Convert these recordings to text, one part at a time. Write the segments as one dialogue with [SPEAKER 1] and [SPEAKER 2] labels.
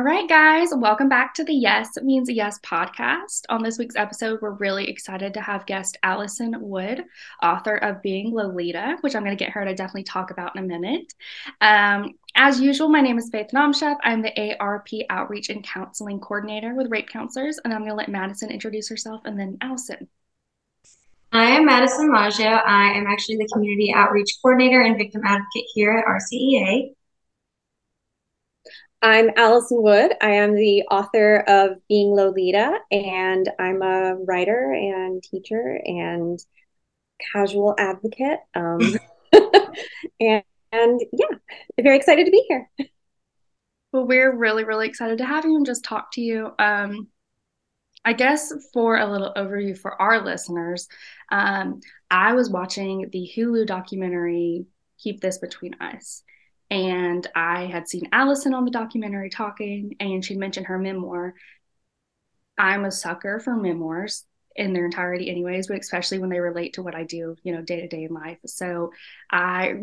[SPEAKER 1] All right, guys, welcome back to the Yes Means Yes podcast. On this week's episode, we're really excited to have guest Alisson Wood, author of Being Lolita, which I'm going to get her to definitely talk about in a minute. Um, as usual, my name is Faith Namshep. I'm the ARP Outreach and Counseling Coordinator with Rape Counselors, and I'm going to let Madison introduce herself and then Alisson.
[SPEAKER 2] I am Madison Maggio. I am actually the Community Outreach Coordinator and Victim Advocate here at RCEA.
[SPEAKER 3] I'm Alisson Wood. I am the author of Being Lolita, and I'm a writer and teacher and casual advocate. Um, and, and yeah, very excited to be here.
[SPEAKER 1] Well, we're really, really excited to have you and just talk to you. Um, I guess for a little overview for our listeners, um, I was watching the Hulu documentary Keep This Between Us. And I had seen Alisson on the documentary talking, and she'd mentioned her memoir. I'm a sucker for memoirs in their entirety, anyways, but especially when they relate to what I do, you know, day to day in life. So I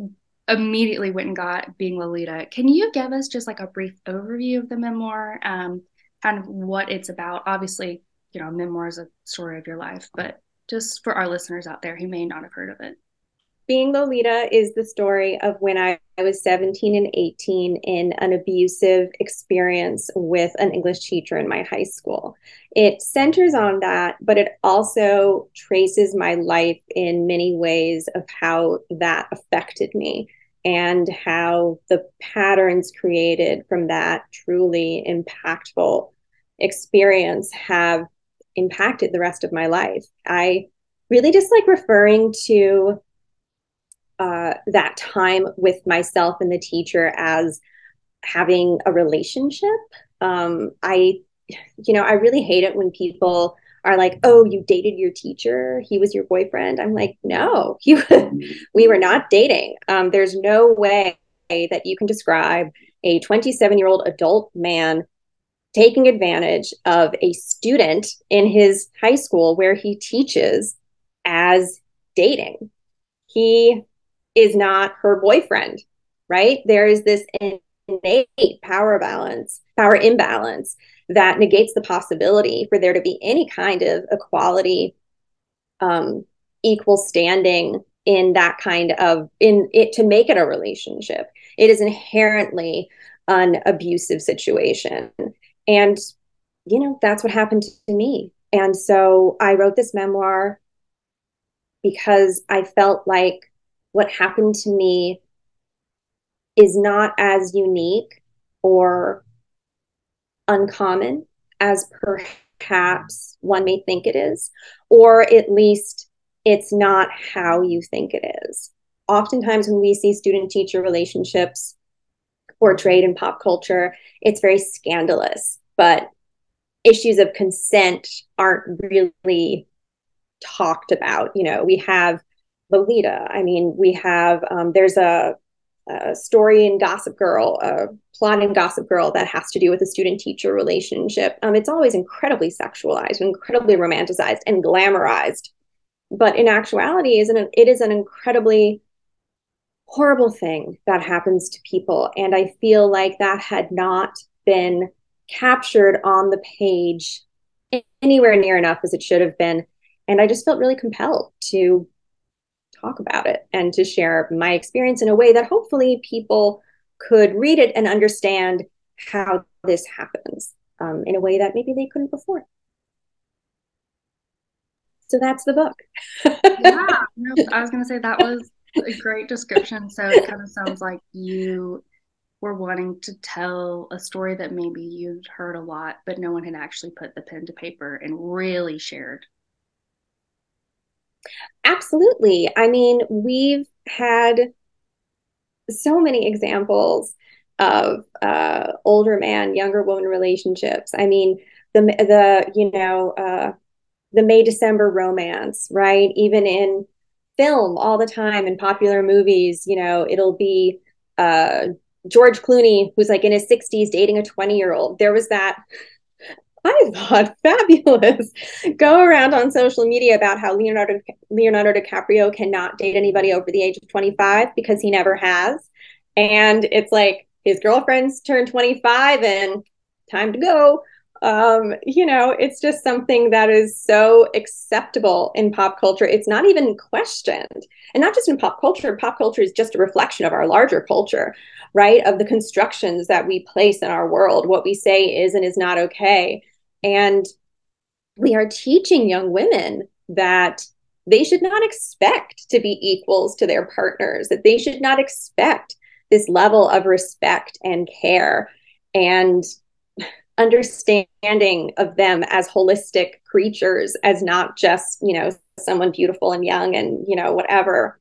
[SPEAKER 1] immediately went and got Being Lolita. Can you give us just like a brief overview of the memoir, um, kind of what it's about? Obviously, you know, memoir is a story of your life, but just for our listeners out there who may not have heard of it.
[SPEAKER 3] Being Lolita is the story of when I, I was 17 and 18 in an abusive experience with an English teacher in my high school. It centers on that, but it also traces my life in many ways of how that affected me and how the patterns created from that truly impactful experience have impacted the rest of my life. I really just like referring to uh, that time with myself and the teacher as having a relationship. Um, I, you know, I really hate it when people are like, "Oh, you dated your teacher? He was your boyfriend." I'm like, "No, he, we were not dating. Um, there's no way that you can describe a 27 year old adult man taking advantage of a student in his high school where he teaches as dating. He is not her boyfriend, right? There is this innate power balance, power imbalance that negates the possibility for there to be any kind of equality, um, equal standing in that kind of in it to make it a relationship. It is inherently an abusive situation. And, you know, that's what happened to me. And so I wrote this memoir because I felt like what happened to me is not as unique or uncommon as perhaps one may think it is, or at least it's not how you think it is. Oftentimes, when we see student teacher relationships portrayed in pop culture, it's very scandalous, but issues of consent aren't really talked about. You know, we have Lolita. I mean, we have um, there's a, a, story in Gossip Girl, a plot in Gossip Girl that has to do with a student-teacher relationship. Um, it's always incredibly sexualized, incredibly romanticized, and glamorized. But in actuality, is an, it is an incredibly horrible thing that happens to people, and I feel like that had not been captured on the page anywhere near enough as it should have been. And I just felt really compelled to talk about it and to share my experience in a way that hopefully people could read it and understand how this happens um, in a way that maybe they couldn't before. So that's the book.
[SPEAKER 1] yeah, no, I was going to say that was a great description. So it kind of sounds like you were wanting to tell a story that maybe you'd heard a lot, but no one had actually put the pen to paper and really shared
[SPEAKER 3] Absolutely. I mean, we've had so many examples of uh, older man, younger woman relationships. I mean, the the you know uh, the May December romance, right? Even in film, all the time in popular movies, you know, it'll be uh, George Clooney who's like in his 60s dating a 20 year old. There was that I thought fabulous. Go around on social media about how Leonardo Leonardo DiCaprio cannot date anybody over the age of 25 because he never has. And it's like his girlfriend's turned 25 and time to go. Um, you know, it's just something that is so acceptable in pop culture. It's not even questioned. And not just in pop culture, pop culture is just a reflection of our larger culture, right? Of the constructions that we place in our world, what we say is and is not okay. And we are teaching young women that they should not expect to be equals to their partners, that they should not expect this level of respect and care and understanding of them as holistic creatures, as not just, you know, someone beautiful and young and, you know, whatever,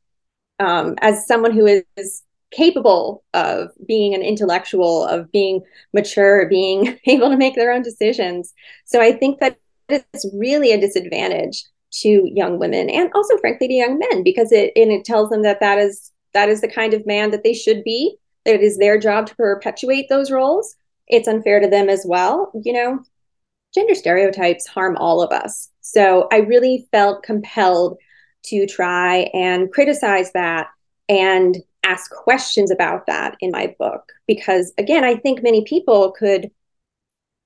[SPEAKER 3] um, as someone who is capable of being an intellectual, of being mature, being able to make their own decisions. So I think that it's really a disadvantage to young women and also frankly to young men because it and it tells them that that is that is the kind of man that they should be. That it is their job to perpetuate those roles. It's unfair to them as well. You know gender stereotypes harm all of us. So i really felt compelled to try and criticize that and ask questions about that in my book. Because again i think many people could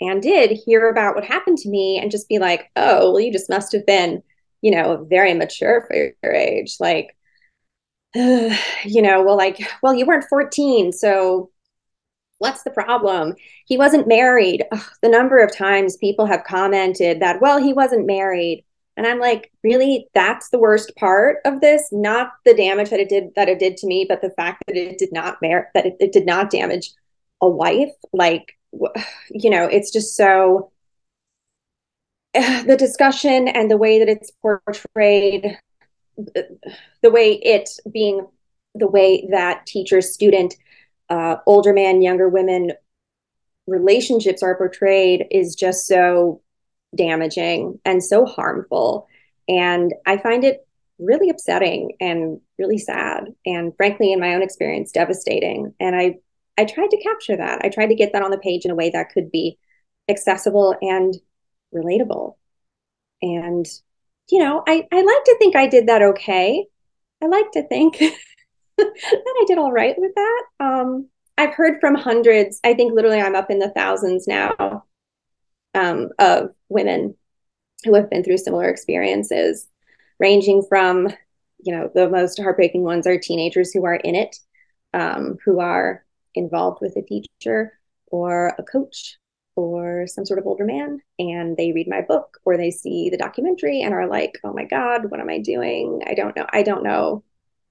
[SPEAKER 3] and did hear about what happened to me and just be like oh well you just must have been you know very mature for your age. Like uh, you know well like well you weren't 14 so what's the problem? He wasn't married. Ugh, the number of times people have commented that well he wasn't married and i'm like really? That's the worst part of this? Not the damage that it did that it did to me but the fact that it did not merit that it, it did not damage a wife? Like you know it's just so the discussion and the way that it's portrayed the way it being the way that teacher student uh, older man younger women relationships are portrayed is just so damaging and so harmful. And i find it really upsetting and really sad and frankly in my own experience devastating. And i i tried to capture that. I tried to get that on the page in a way that could be accessible and relatable. And you know i i like to think i did that okay. I like to think that i did all right with that. Um i've heard from hundreds i think literally i'm up in the thousands now um, of women who have been through similar experiences ranging from you know the most heartbreaking ones are teenagers who are in it um, who are involved with a teacher or a coach or some sort of older man and they read my book or they see the documentary and are like, oh my God, what am I doing? I don't know. I don't know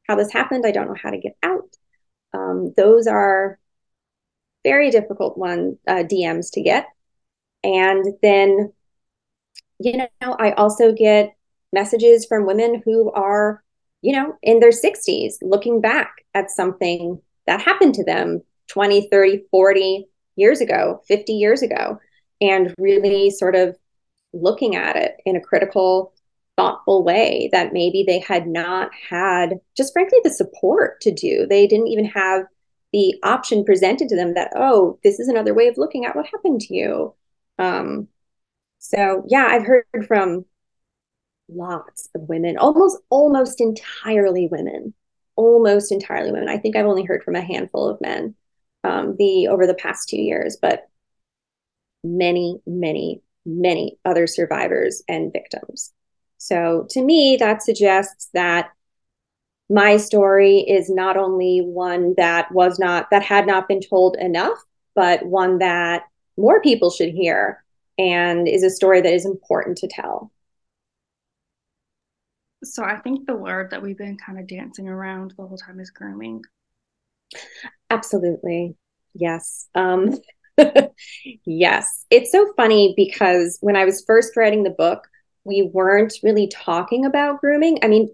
[SPEAKER 3] how this happened. I don't know how to get out. Um, those are very difficult one uh, DMs to get. And then, you know, I also get messages from women who are, you know, in their 60s looking back at something that happened to them 20, 30, 40, years ago, 50 years ago, and really sort of looking at it in a critical, thoughtful way that maybe they had not had just frankly the support to do. They didn't even have the option presented to them that, oh, this is another way of looking at what happened to you. Um, so yeah, I've heard from lots of women, almost almost entirely women, almost entirely women. I think I've only heard from a handful of men um, the over the past two years, but many, many, many other survivors and victims. So to me, that suggests that my story is not only one that was not that had not been told enough, but one that more people should hear and is a story that is important to tell.
[SPEAKER 1] So I think the word that we've been kind of dancing around the whole time is grooming.
[SPEAKER 3] Absolutely. Yes. Um, yes. It's so funny because when I was first writing the book, we weren't really talking about grooming. I mean,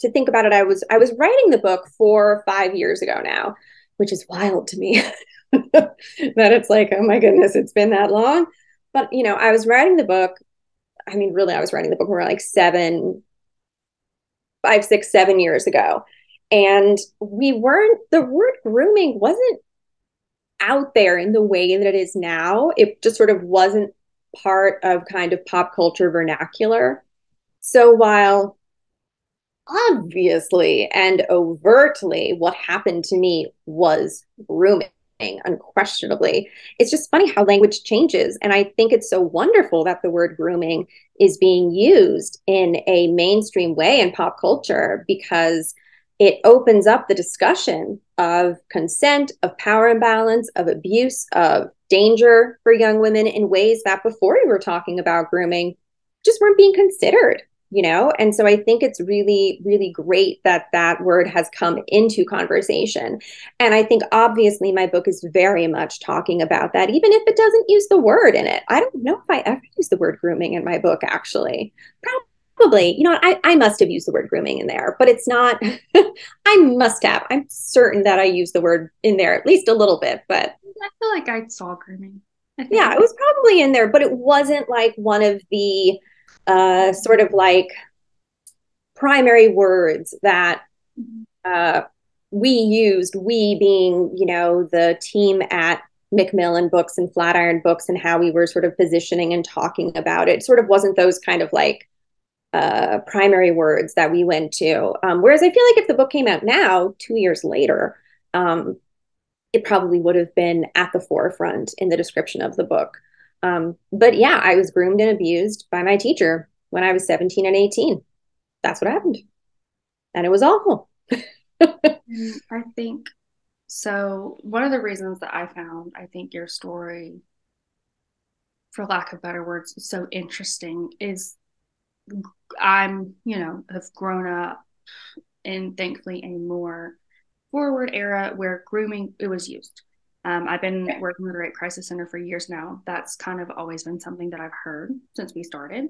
[SPEAKER 3] to think about it, I was I was writing the book four or five years ago now, which is wild to me. that it's like, oh my goodness, it's been that long. But you know, I was writing the book. I mean, really, I was writing the book more like seven, five, six, seven years ago. And we weren't, the word grooming wasn't out there in the way that it is now. It just sort of wasn't part of kind of pop culture vernacular. So while obviously and overtly what happened to me was grooming, unquestionably. It's just funny how language changes. And I think it's so wonderful that the word grooming is being used in a mainstream way in pop culture because it opens up the discussion of consent, of power imbalance, of abuse, of danger for young women in ways that before we were talking about grooming just weren't being considered you know? And so i think it's really really great that that word has come into conversation. And i think obviously my book is very much talking about that even if it doesn't use the word in it. I don't know if i ever use the word grooming in my book actually. Probably. You know I, I must have used the word grooming in there but it's not i must have. I'm certain that i used the word in there at least a little bit but
[SPEAKER 1] i feel like i saw grooming.
[SPEAKER 3] I yeah it was probably in there but it wasn't like one of the uh, sort of like primary words that uh, we used, we being, you know, the team at Macmillan Books and Flatiron Books and how we were sort of positioning and talking about it. Sort of wasn't those kind of like uh, primary words that we went to. Um, whereas I feel like if the book came out now, two years later, um, it probably would have been at the forefront in the description of the book. Um, but yeah, I was groomed and abused by my teacher when I was 17 and 18. That's what happened. And it was awful.
[SPEAKER 1] I think so. One of the reasons that I found, I think, your story, for lack of better words, so interesting is I'm, you know, have grown up in thankfully a more forward era where grooming it was used. Um, I've been working with the Rape Crisis Center for years now. That's kind of always been something that I've heard since we started.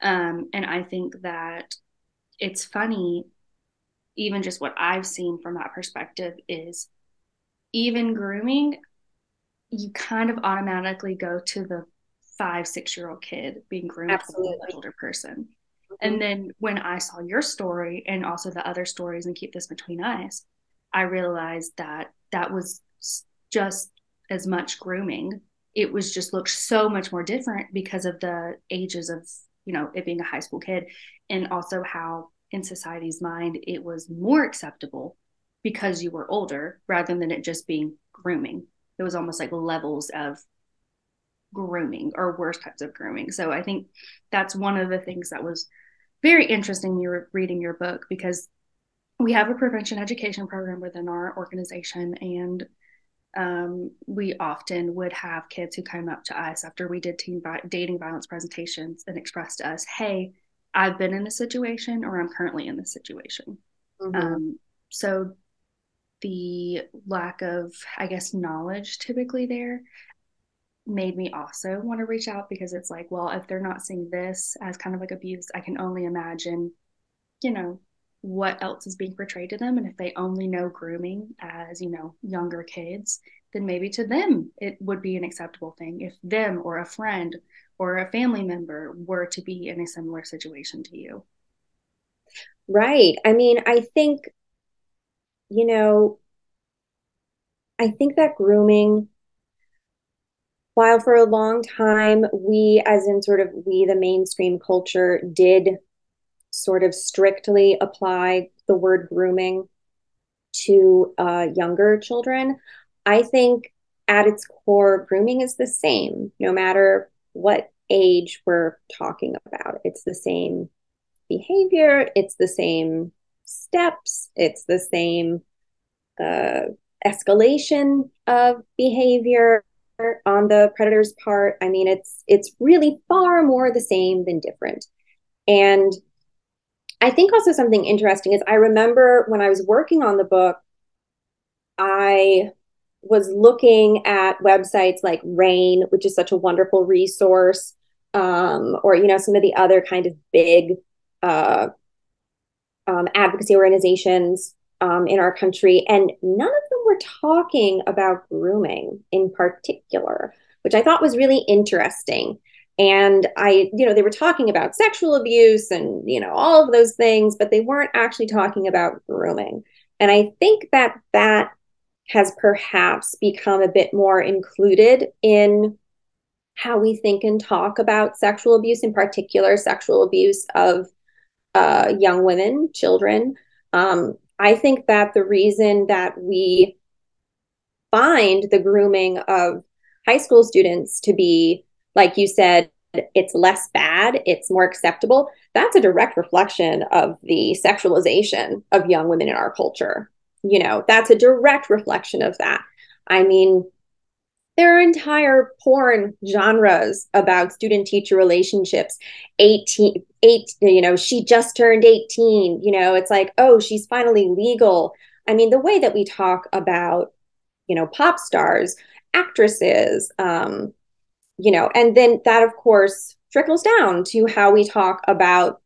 [SPEAKER 1] Um, and I think that it's funny, even just what I've seen from that perspective is even grooming, you kind of automatically go to the five, six year old kid being groomed Absolutely. by an older person. Mm-hmm. And then when I saw your story and also the other stories and keep this between us, I realized that that was just as much grooming. It was just looked so much more different because of the ages of, you know, it being a high school kid and also how in society's mind it was more acceptable because you were older rather than it just being grooming. It was almost like levels of grooming or worse types of grooming. So I think that's one of the things that was very interesting you were reading your book because we have a prevention education program within our organization and um, we often would have kids who come up to us after we did teen vi- dating violence presentations and express to us, "Hey, I've been in this situation, or I'm currently in this situation." Mm-hmm. Um, so the lack of, I guess, knowledge typically there made me also want to reach out because it's like, well, if they're not seeing this as kind of like abuse, I can only imagine, you know, what else is being portrayed to them. And if they only know grooming as you know younger kids then maybe to them it would be an acceptable thing. If them or a friend or a family member were to be in a similar situation to you.
[SPEAKER 3] Right. I mean i think you know i think that grooming while for a long time we as in sort of we the mainstream culture did sort of strictly apply the word grooming to uh, younger children. I think at its core, grooming is the same, no matter what age we're talking about. It's the same behavior, it's the same steps, it's the same uh, escalation of behavior on the predator's part. I mean, it's it's really far more the same than different. And I think also something interesting is I remember when I was working on the book, I was looking at websites like RAINN, which is such a wonderful resource, um, or you know some of the other kind of big uh, um, advocacy organizations um, in our country, and none of them were talking about grooming in particular, which I thought was really interesting and i you know they were talking about sexual abuse and you know all of those things but they weren't actually talking about grooming. And i think that that has perhaps become a bit more included in how we think and talk about sexual abuse in particular sexual abuse of uh, young women children. Um, i think that the reason that we find the grooming of high school students to be, like you said, it's less bad, it's more acceptable, that's a direct reflection of the sexualization of young women in our culture. You know, that's a direct reflection of that. I mean, there are entire porn genres about student teacher relationships 18 8 you know she just turned 18 you know it's like oh she's finally legal i mean the way that we talk about you know pop stars actresses um you know and then that of course trickles down to how we talk about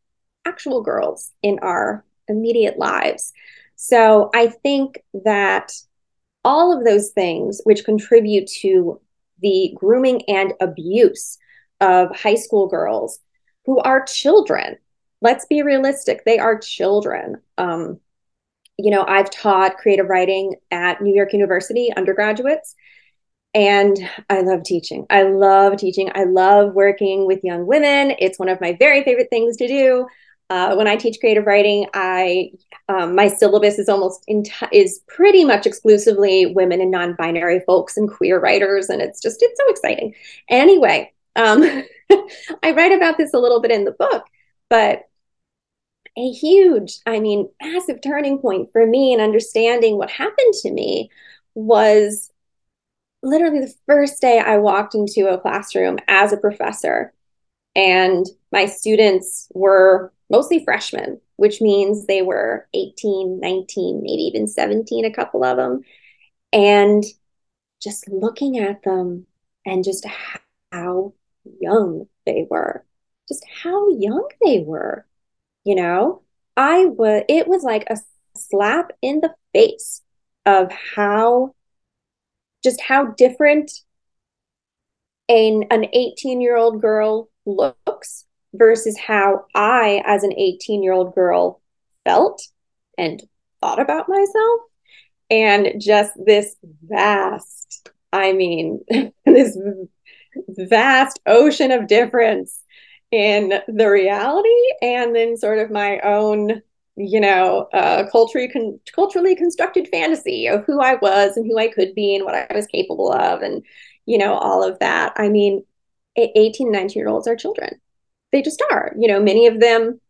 [SPEAKER 3] actual girls in our immediate lives so i think that all of those things which contribute to the grooming and abuse of high school girls who are children. Let's be realistic, they are children. Um, you know, I've taught creative writing at New York University undergraduates, and I love teaching. I love teaching. I love working with young women. It's one of my very favorite things to do. Uh, when I teach creative writing, I um, my syllabus is almost enti- is pretty much exclusively women and non-binary folks and queer writers, and it's just it's so exciting. Anyway, um, I write about this a little bit in the book, but a huge, I mean, massive turning point for me in understanding what happened to me was literally the first day I walked into a classroom as a professor, and my students were mostly freshmen, which means they were 18, 19, maybe even 17, a couple of them. And just looking at them and just how young they were, just how young they were, you know, I was, it was like a slap in the face of how, just how different an, an 18 year old girl looks versus how I, as an 18 year old girl, felt and thought about myself. And just this vast, I mean, this vast ocean of difference in the reality and then sort of my own you know uh, culturally con- culturally constructed fantasy of who I was and who I could be and what I was capable of and you know all of that I mean 18 19 year olds are children they just are. You know, many of them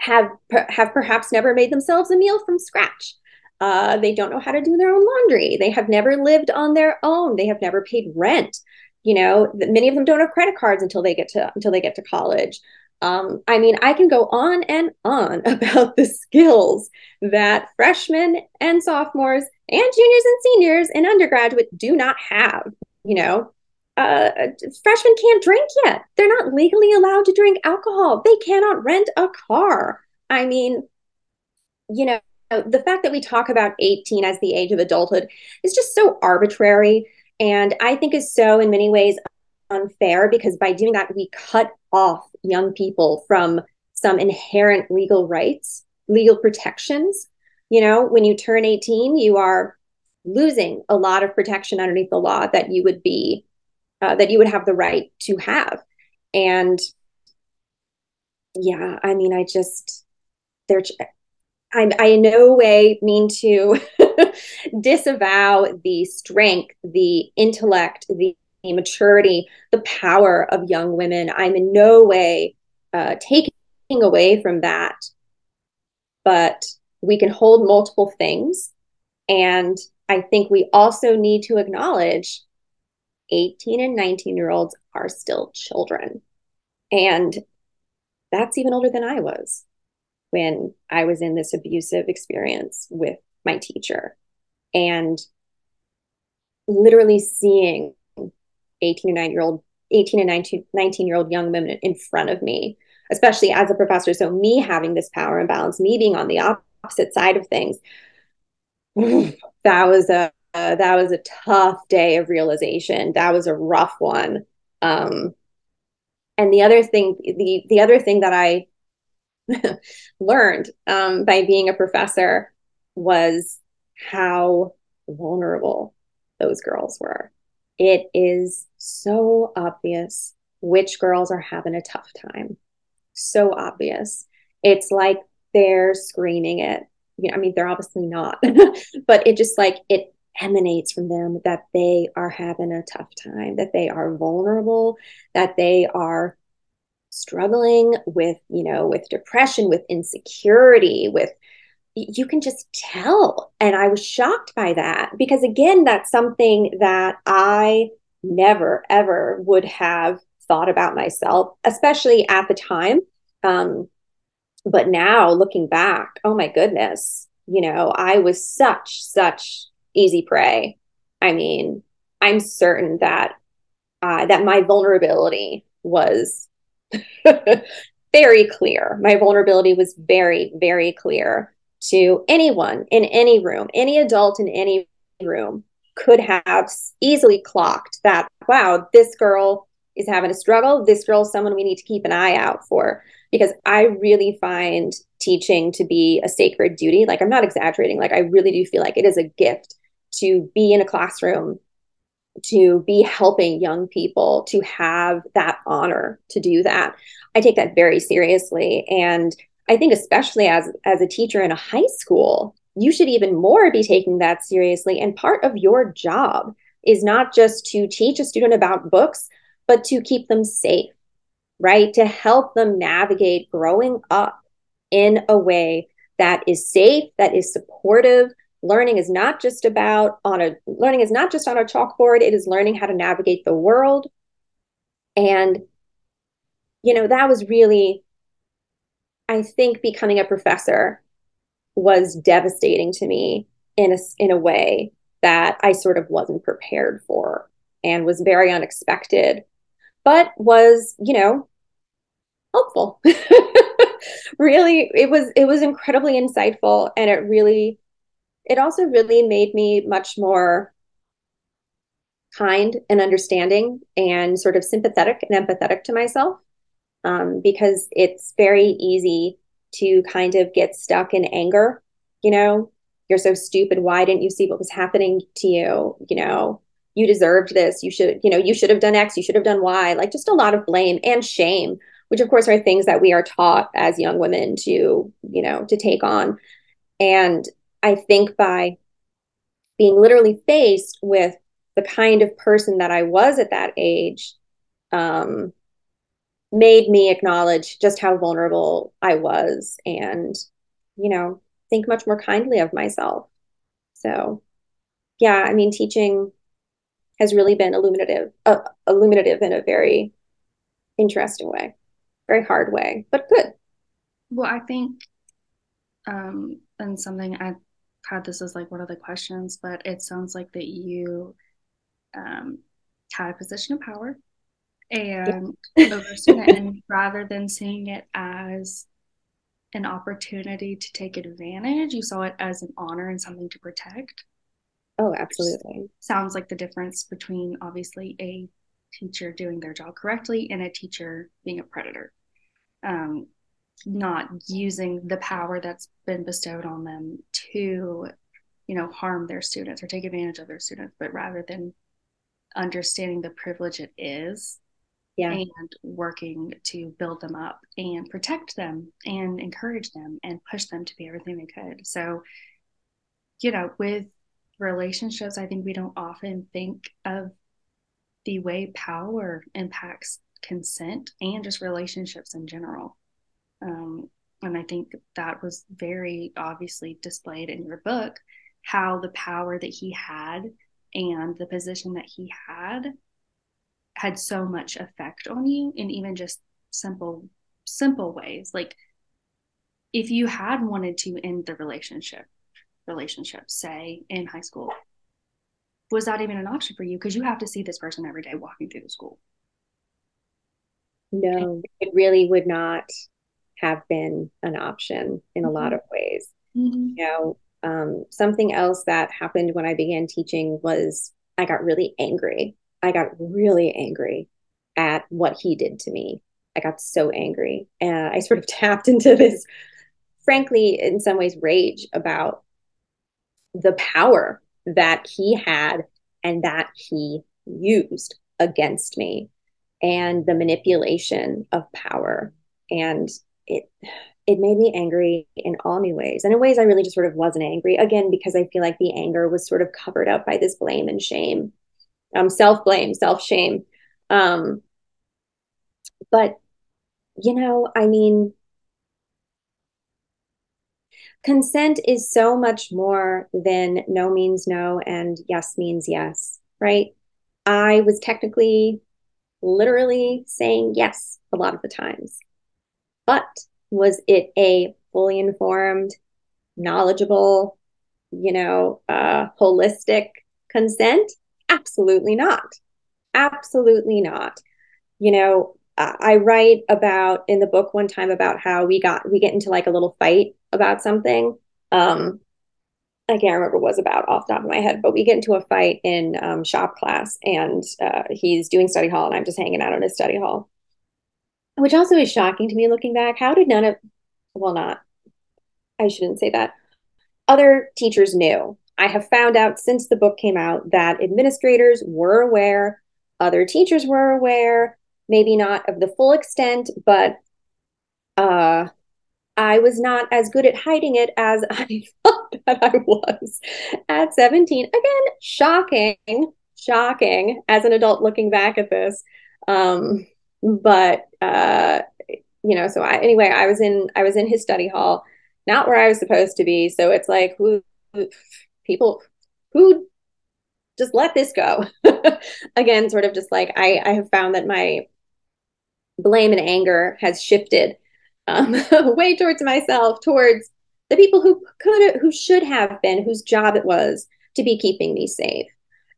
[SPEAKER 3] have have perhaps never made themselves a meal from scratch. Uh, they don't know how to do their own laundry. They have never lived on their own. They have never paid rent. You know, many of them don't have credit cards until they get to until they get to college. Um, I mean, I can go on and on about the skills that freshmen and sophomores and juniors and seniors and undergraduate do not have. You know, uh, freshmen can't drink yet. They're not legally allowed to drink alcohol. They cannot rent a car. I mean, you know, the fact that we talk about 18 as the age of adulthood is just so arbitrary. And I think is so, in many ways, unfair because by doing that, we cut off young people from some inherent legal rights, legal protections. You know, when you turn 18, you are losing a lot of protection underneath the law that you would be uh, that you would have the right to have. And yeah, I mean, I just, they're, I, I in no way mean to disavow the strength, the intellect, the maturity, the power of young women. I'm in no way uh, taking away from that. But we can hold multiple things. And I think we also need to acknowledge 18 and 19 year olds are still children. And that's even older than I was when I was in this abusive experience with my teacher. And literally seeing 18 and 9 year old 18 and 19, 19 year old young women in front of me especially as a professor so me having this power imbalance me being on the opposite side of things that was a uh, that was a tough day of realization. That was a rough one. Um, and the other thing, the the other thing that I learned um, by being a professor was how vulnerable those girls were. It is so obvious which girls are having a tough time. So obvious. It's like they're screening it. You know, I mean, they're obviously not, but it just like it emanates from them that they are having a tough time, that they are vulnerable, that they are struggling with, you know, with depression, with insecurity, with you can just tell. And I was shocked by that because, again, that's something that I never, ever would have thought about myself, especially at the time. Um, but now looking back, oh my goodness, you know, I was such, such easy prey. I mean, I'm certain that uh, that my vulnerability was very clear. My vulnerability was very, very clear to anyone in any room, any adult in any room could have easily clocked that, wow, this girl is having a struggle. This girl is someone we need to keep an eye out for. Because I really find teaching to be a sacred duty. Like, I'm not exaggerating. Like, I really do feel like it is a gift to be in a classroom, to be helping young people, to have that honor to do that. I take that very seriously. And I think especially as as a teacher in a high school, you should even more be taking that seriously. And part of your job is not just to teach a student about books, but to keep them safe, right? To help them navigate growing up in a way that is safe, that is supportive. Learning is not just about on a learning is not just on a chalkboard, it is learning how to navigate the world. And you know, that was really I think becoming a professor was devastating to me in a in a way that I sort of wasn't prepared for and was very unexpected, but was, you know, helpful. really, it was it was incredibly insightful and it really it also really made me much more kind and understanding and sort of sympathetic and empathetic to myself um, because it's very easy to kind of get stuck in anger. You know, you're so stupid. Why didn't you see what was happening to you? You know, you deserved this. You should, you know, you should have done X. You should have done Y. Like just a lot of blame and shame, which of course are things that we are taught as young women to, you know, to take on. And I think by being literally faced with the kind of person that I was at that age, um, made me acknowledge just how vulnerable I was and, you know, think much more kindly of myself. So, yeah, I mean, teaching has really been illuminative, uh, illuminative in a very interesting way, very hard way, but good.
[SPEAKER 1] Well, I think, um, and something I had this as like one of the questions, but it sounds like that you um, had a position of power and and rather than seeing it as an opportunity to take advantage you saw it as an honor and something to protect.
[SPEAKER 3] Oh absolutely.
[SPEAKER 1] sounds like the difference between obviously a teacher doing their job correctly and a teacher being a predator. Um, not using the power that's been bestowed on them to you know harm their students or take advantage of their students but rather than understanding the privilege it is yeah. and working to build them up and protect them and encourage them and push them to be everything they could. So, you know, with relationships, I think we don't often think of the way power impacts consent and just relationships in general. Um, and I think that was very obviously displayed in your book how the power that he had and the position that he had had so much effect on you in even just simple simple ways. Like if you had wanted to end the relationship relationship say in high school was that even an option for you? Because you have to see this person every day walking through the school.
[SPEAKER 3] No it really would not have been an option in mm-hmm. a lot of ways. Mm-hmm. you know um, something else that happened when i began teaching was i got really angry I got really angry at what he did to me. I got so angry. And I sort of tapped into this, frankly, in some ways, rage about the power that he had and that he used against me and the manipulation of power. And it, it made me angry in all new ways. And in ways I really just sort of wasn't angry. Again, because I feel like the anger was sort of covered up by this blame and shame, um, self blame, self shame. Um, but, you know, I mean, consent is so much more than no means no and yes means yes, right? I was technically, literally saying yes a lot of the times. But was it a fully informed, knowledgeable, you know, uh, holistic consent? Absolutely not. Absolutely not. You know, I write about in the book one time about how we got we get into like a little fight about something. Um, I can't remember what it was about off the top of my head, but we get into a fight in um, shop class, and uh, he's doing study hall, and I'm just hanging out in his study hall, which also is shocking to me looking back. How did none of, well, not, I shouldn't say that. Other teachers knew. I have found out since the book came out that administrators were aware, other teachers were aware, maybe not of the full extent, but uh, I was not as good at hiding it as I thought that I was at 17. Again, shocking, shocking as an adult looking back at this. Um, but uh, you know, so I, anyway, I was in I was in his study hall, not where I was supposed to be. So it's like who, people who just let this go. Again, sort of just like I I have found that my blame and anger has shifted um, way towards myself, towards the people who could who should have been, whose job it was to be keeping me safe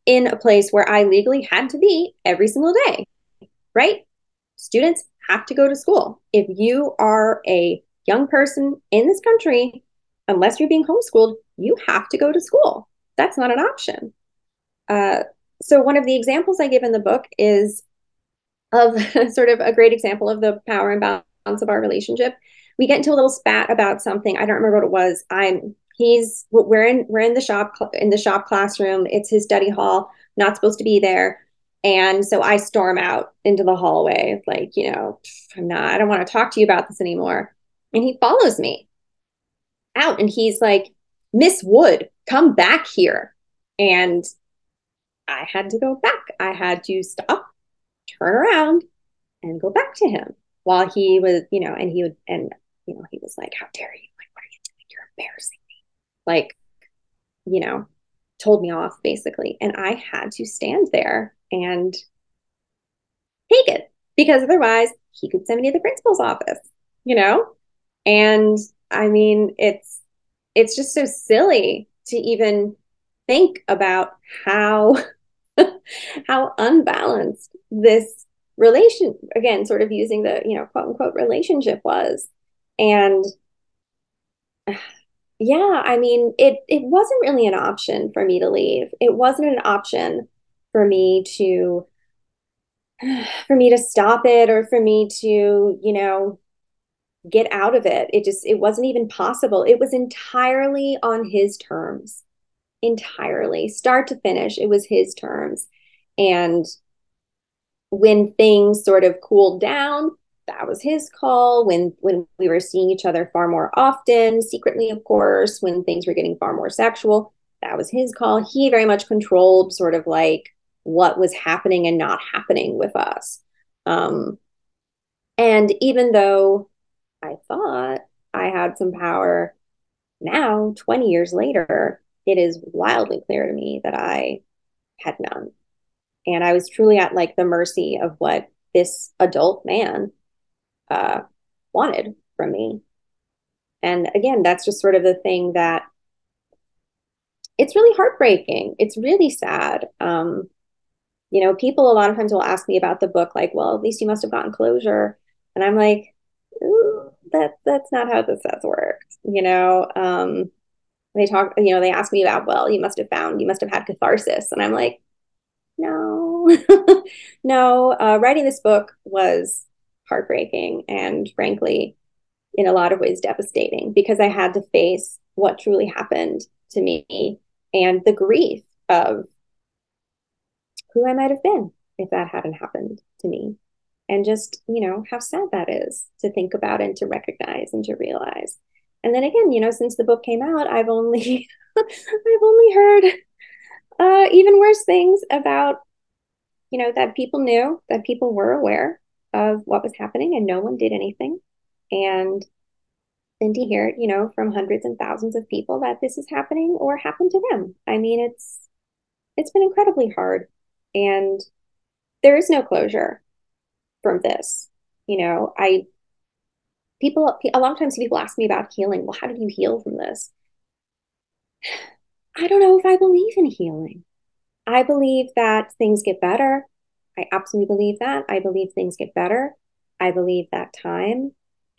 [SPEAKER 3] in a place where I legally had to be every single day, right? Students have to go to school. If you are a young person in this country, unless you're being homeschooled, you have to go to school. That's not an option. Uh, so, one of the examples I give in the book is of sort of a great example of the power imbalance of our relationship. We get into a little spat about something. I don't remember what it was. I'm he's we're in we're in the shop in the shop classroom. It's his study hall. Not supposed to be there. And so I storm out into the hallway, like, you know, I'm not, I don't want to talk to you about this anymore. And he follows me out and he's like, Miss Wood, come back here. And I had to go back. I had to stop, turn around, and go back to him while he was, you know, and he would, and, you know, he was like, How dare you? Like, what are you doing? You're embarrassing me. Like, you know, told me off basically. And I had to stand there and take it because otherwise he could send me to the principal's office, you know? And I mean, it's, it's just so silly to even think about how how unbalanced this relation again sort of using the you know quote unquote relationship was. And yeah i mean it it wasn't really an option for me to leave. It wasn't an option for me to for me to stop it or for me to you know get out of it. It just it wasn't even possible. It was entirely on his terms. Entirely start to finish it was his terms. And when things sort of cooled down that was his call. When when we were seeing each other far more often secretly of course when things were getting far more sexual that was his call. He very much controlled sort of like what was happening and not happening with us. Um and even though i thought i had some power now 20 years later it is wildly clear to me that i had none and I was truly at like the mercy of what this adult man uh, wanted from me. And again, that's just sort of the thing that it's really heartbreaking. It's really sad. Um, you know, people a lot of times will ask me about the book, like, well, at least you must have gotten closure. And I'm like, that that's not how this has worked. You know, um, they talk, you know, they ask me about, well, you must have found, you must have had catharsis. And I'm like, no, no. Uh, writing this book was heartbreaking and frankly, in a lot of ways, devastating because I had to face what truly happened to me and the grief of who I might have been if that hadn't happened to me. And just, you know, how sad that is to think about and to recognize and to realize. And then again, you know, since the book came out, I've only I've only heard uh, even worse things about, you know, that people knew, that people were aware of what was happening and no one did anything. And then to hear, you know, from hundreds and thousands of people that this is happening or happened to them. I mean, it's it's been incredibly hard. And there is no closure from this. You know, I people a lot of times people ask me about healing. Well, how did you heal from this? I don't know if I believe in healing. I believe that things get better. I absolutely believe that. I believe things get better. I believe that time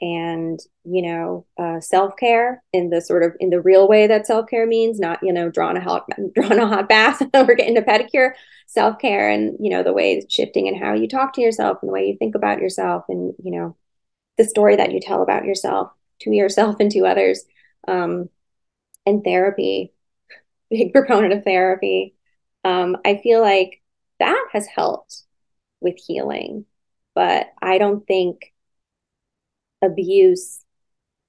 [SPEAKER 3] and you know uh, self-care in the sort of in the real way that self-care means not you know drawing a hot drawing a hot bath or getting a pedicure. Self-care and you know the way shifting and how you talk to yourself and the way you think about yourself and you know the story that you tell about yourself to yourself and to others. Um, and therapy big proponent of therapy. Um, i feel like that has helped with healing but i don't think abuse,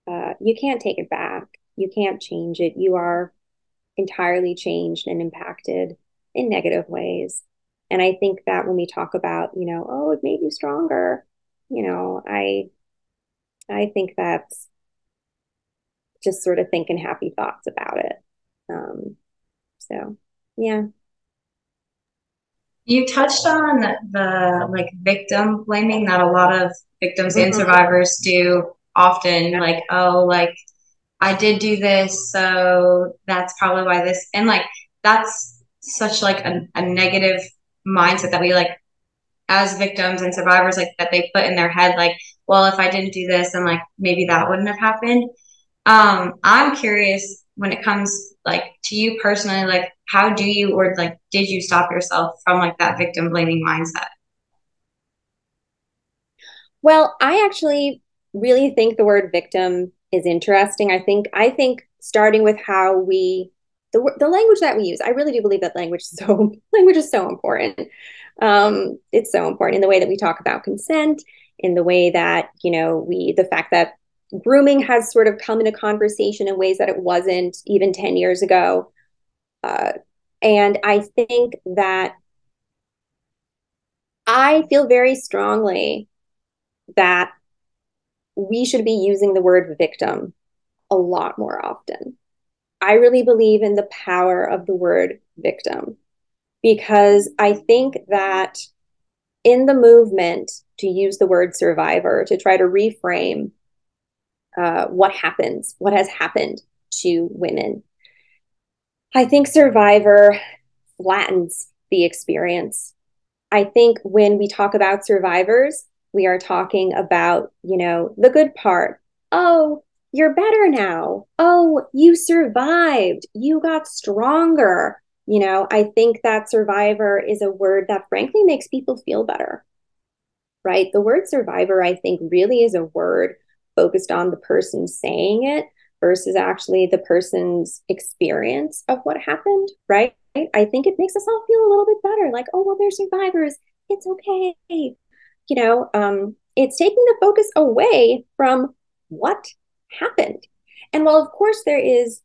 [SPEAKER 3] uh, you can't take it back. You can't change it. You are entirely changed and impacted in negative ways. And I think that when we talk about, you know, oh, it made you stronger, you know, I I think that's just sort of thinking happy thoughts about it. Um, so yeah.
[SPEAKER 2] You touched on the like victim blaming that a lot of victims mm-hmm. and survivors do often like oh like I did do this so that's probably why this and like that's such like a, a negative mindset that we like as victims and survivors like that they put in their head like well if I didn't do this then like maybe that wouldn't have happened um I'm curious when it comes like to you personally like how do you or like did you stop yourself from like that victim blaming mindset?
[SPEAKER 3] Well i actually really think the word victim is interesting. I think i think starting with how we the, the language that we use i really do believe that language is so language is so important. Um, it's so important in the way that we talk about consent in the way that you know we the fact that grooming has sort of come into conversation in ways that it wasn't even 10 years ago. Uh, and I think that I feel very strongly that we should be using the word victim a lot more often. I really believe in the power of the word victim because I think that in the movement to use the word survivor to try to reframe uh, what happens, what has happened to women. I think Survivor flattens the experience. I think when we talk about survivors, we are talking about, you know, the good part. Oh, you're better now. Oh, you survived. You got stronger. You know, I think that survivor is a word that frankly makes people feel better, right? The word survivor, I think, really is a word focused on the person saying it versus actually the person's experience of what happened, right? I think it makes us all feel a little bit better like, oh, well, they're survivors. It's okay. You know, um, it's taking the focus away from what happened. And while, of course, there is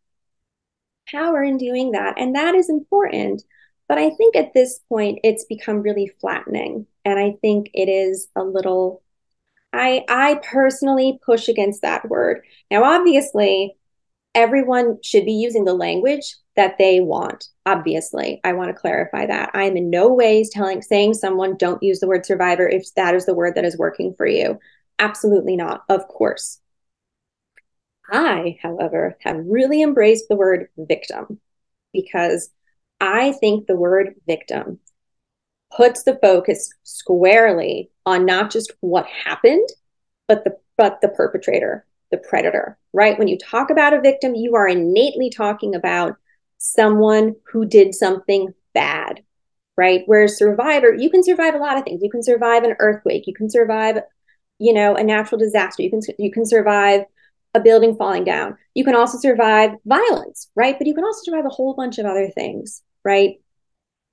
[SPEAKER 3] power in doing that, and that is important, but I think at this point it's become really flattening. And I think it is a little I I personally push against that word. Now, obviously, everyone should be using the language that they want. Obviously, I want to clarify that. I am in no ways telling saying someone don't use the word survivor if that is the word that is working for you. Absolutely not. Of course. I, however, have really embraced the word victim because I think the word victim puts the focus squarely on not just what happened, but the but the perpetrator, the predator, right? When you talk about a victim, you are innately talking about someone who did something bad, right? Whereas survivor, you can survive a lot of things. You can survive an earthquake, you can survive, you know, a natural disaster, you can you can survive a building falling down. You can also survive violence, right? But you can also survive a whole bunch of other things, right?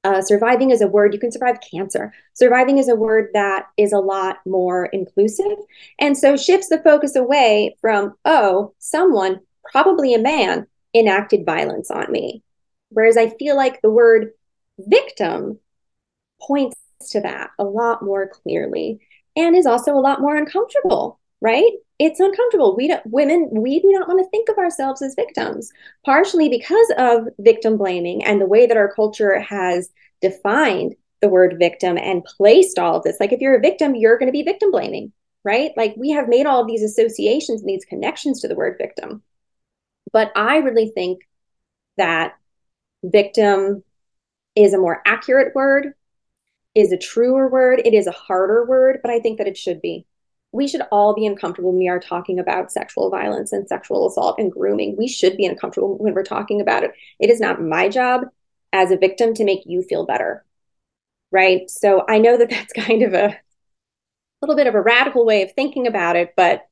[SPEAKER 3] Uh, surviving is a word, you can survive cancer. Surviving is a word that is a lot more inclusive. And so shifts the focus away from, oh, someone, probably a man, enacted violence on me. Whereas I feel like the word victim points to that a lot more clearly and is also a lot more uncomfortable, right? It's uncomfortable. We don't, women, we do not want to think of ourselves as victims, partially because of victim blaming and the way that our culture has defined the word victim and placed all of this. Like, if you're a victim, you're going to be victim blaming, right? Like, we have made all of these associations and these connections to the word victim. But I really think that victim is a more accurate word, is a truer word. It is a harder word, but I think that it should be. We should all be uncomfortable when we are talking about sexual violence and sexual assault and grooming. We should be uncomfortable when we're talking about it. It is not my job as a victim to make you feel better. Right. So I know that that's kind of a little bit of a radical way of thinking about it, but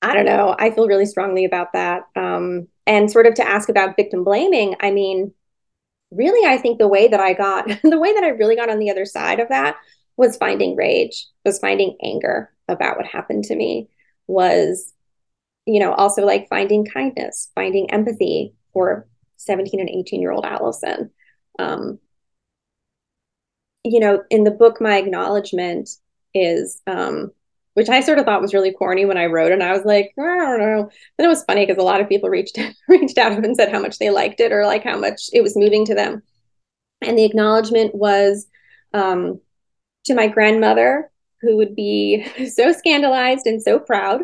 [SPEAKER 3] I don't know. I feel really strongly about that. Um, and sort of to ask about victim blaming, I mean, really, I think the way that I got, the way that I really got on the other side of that was finding rage, was finding anger about what happened to me, was, you know, also like finding kindness, finding empathy for 17 and 18 year old Alisson. Um, you know, in the book, my acknowledgement is, um, which I sort of thought was really corny when I wrote, and I was like, I don't know. Then it was funny because a lot of people reached reached out and said how much they liked it or like how much it was moving to them. And the acknowledgement was um, to my grandmother, who would be so scandalized and so proud,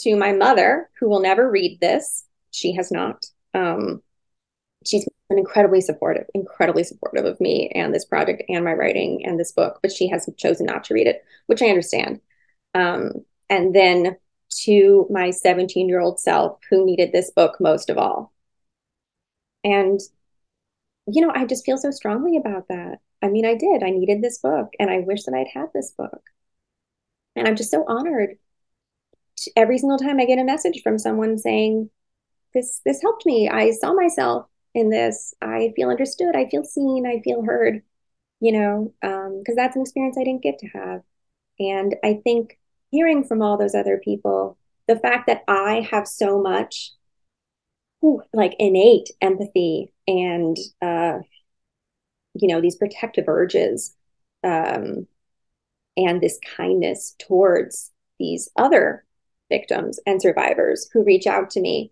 [SPEAKER 3] to my mother, who will never read this. She has not. Um, she's been incredibly supportive, incredibly supportive of me and this project and my writing and this book, but she has chosen not to read it, which I understand. Um, and then to my 17 year old self who needed this book most of all. And, you know, I just feel so strongly about that. I mean, I did. I needed this book and I wish that I'd had this book. And I'm just so honored every single time I get a message from someone saying, this this helped me. I saw myself in this. I feel understood. I feel seen. I feel heard. You know, because um, that's an experience I didn't get to have. And I think hearing from all those other people, the fact that I have so much like innate empathy and, uh, you know, these protective urges um, and this kindness towards these other victims and survivors who reach out to me,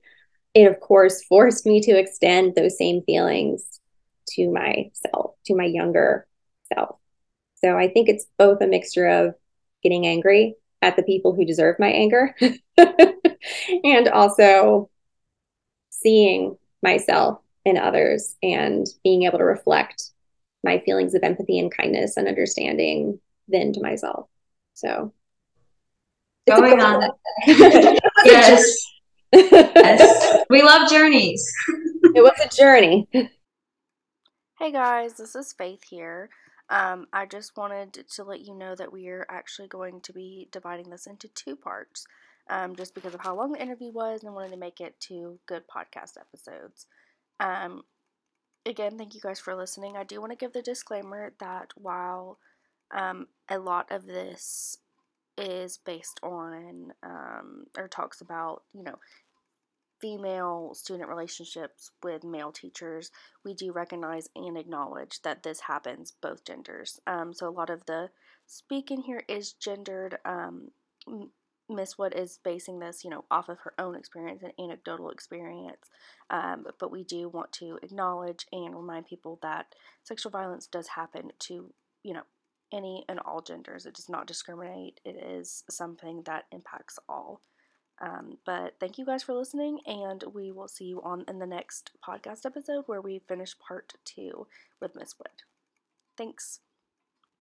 [SPEAKER 3] it of course forced me to extend those same feelings to myself, to my younger self. So I think it's both a mixture of getting angry at the people who deserve my anger and also seeing myself in others and being able to reflect my feelings of empathy and kindness and understanding then to myself. So
[SPEAKER 2] going on. yes. yes. We love journeys.
[SPEAKER 3] it was a journey.
[SPEAKER 1] Hey guys, this is Faith here. Um, I just wanted to let you know that we are actually going to be dividing this into two parts, um, just because of how long the interview was and wanted to make it two good podcast episodes. Um, again, thank you guys for listening. I do want to give the disclaimer that while um, a lot of this is based on um, or talks about, you know, female student relationships with male teachers, we do recognize and acknowledge that this happens both genders. Um, so a lot of the speaking here is gendered. Um, Miss Wood is basing this, you know, off of her own experience and anecdotal experience. Um, but we do want to acknowledge and remind people that sexual violence does happen to, you know, any and all genders. It does not discriminate. It is something that impacts all. Um, but thank you guys for listening, and we will see you on in the next podcast episode where we finish part two with Miss Wood. Thanks.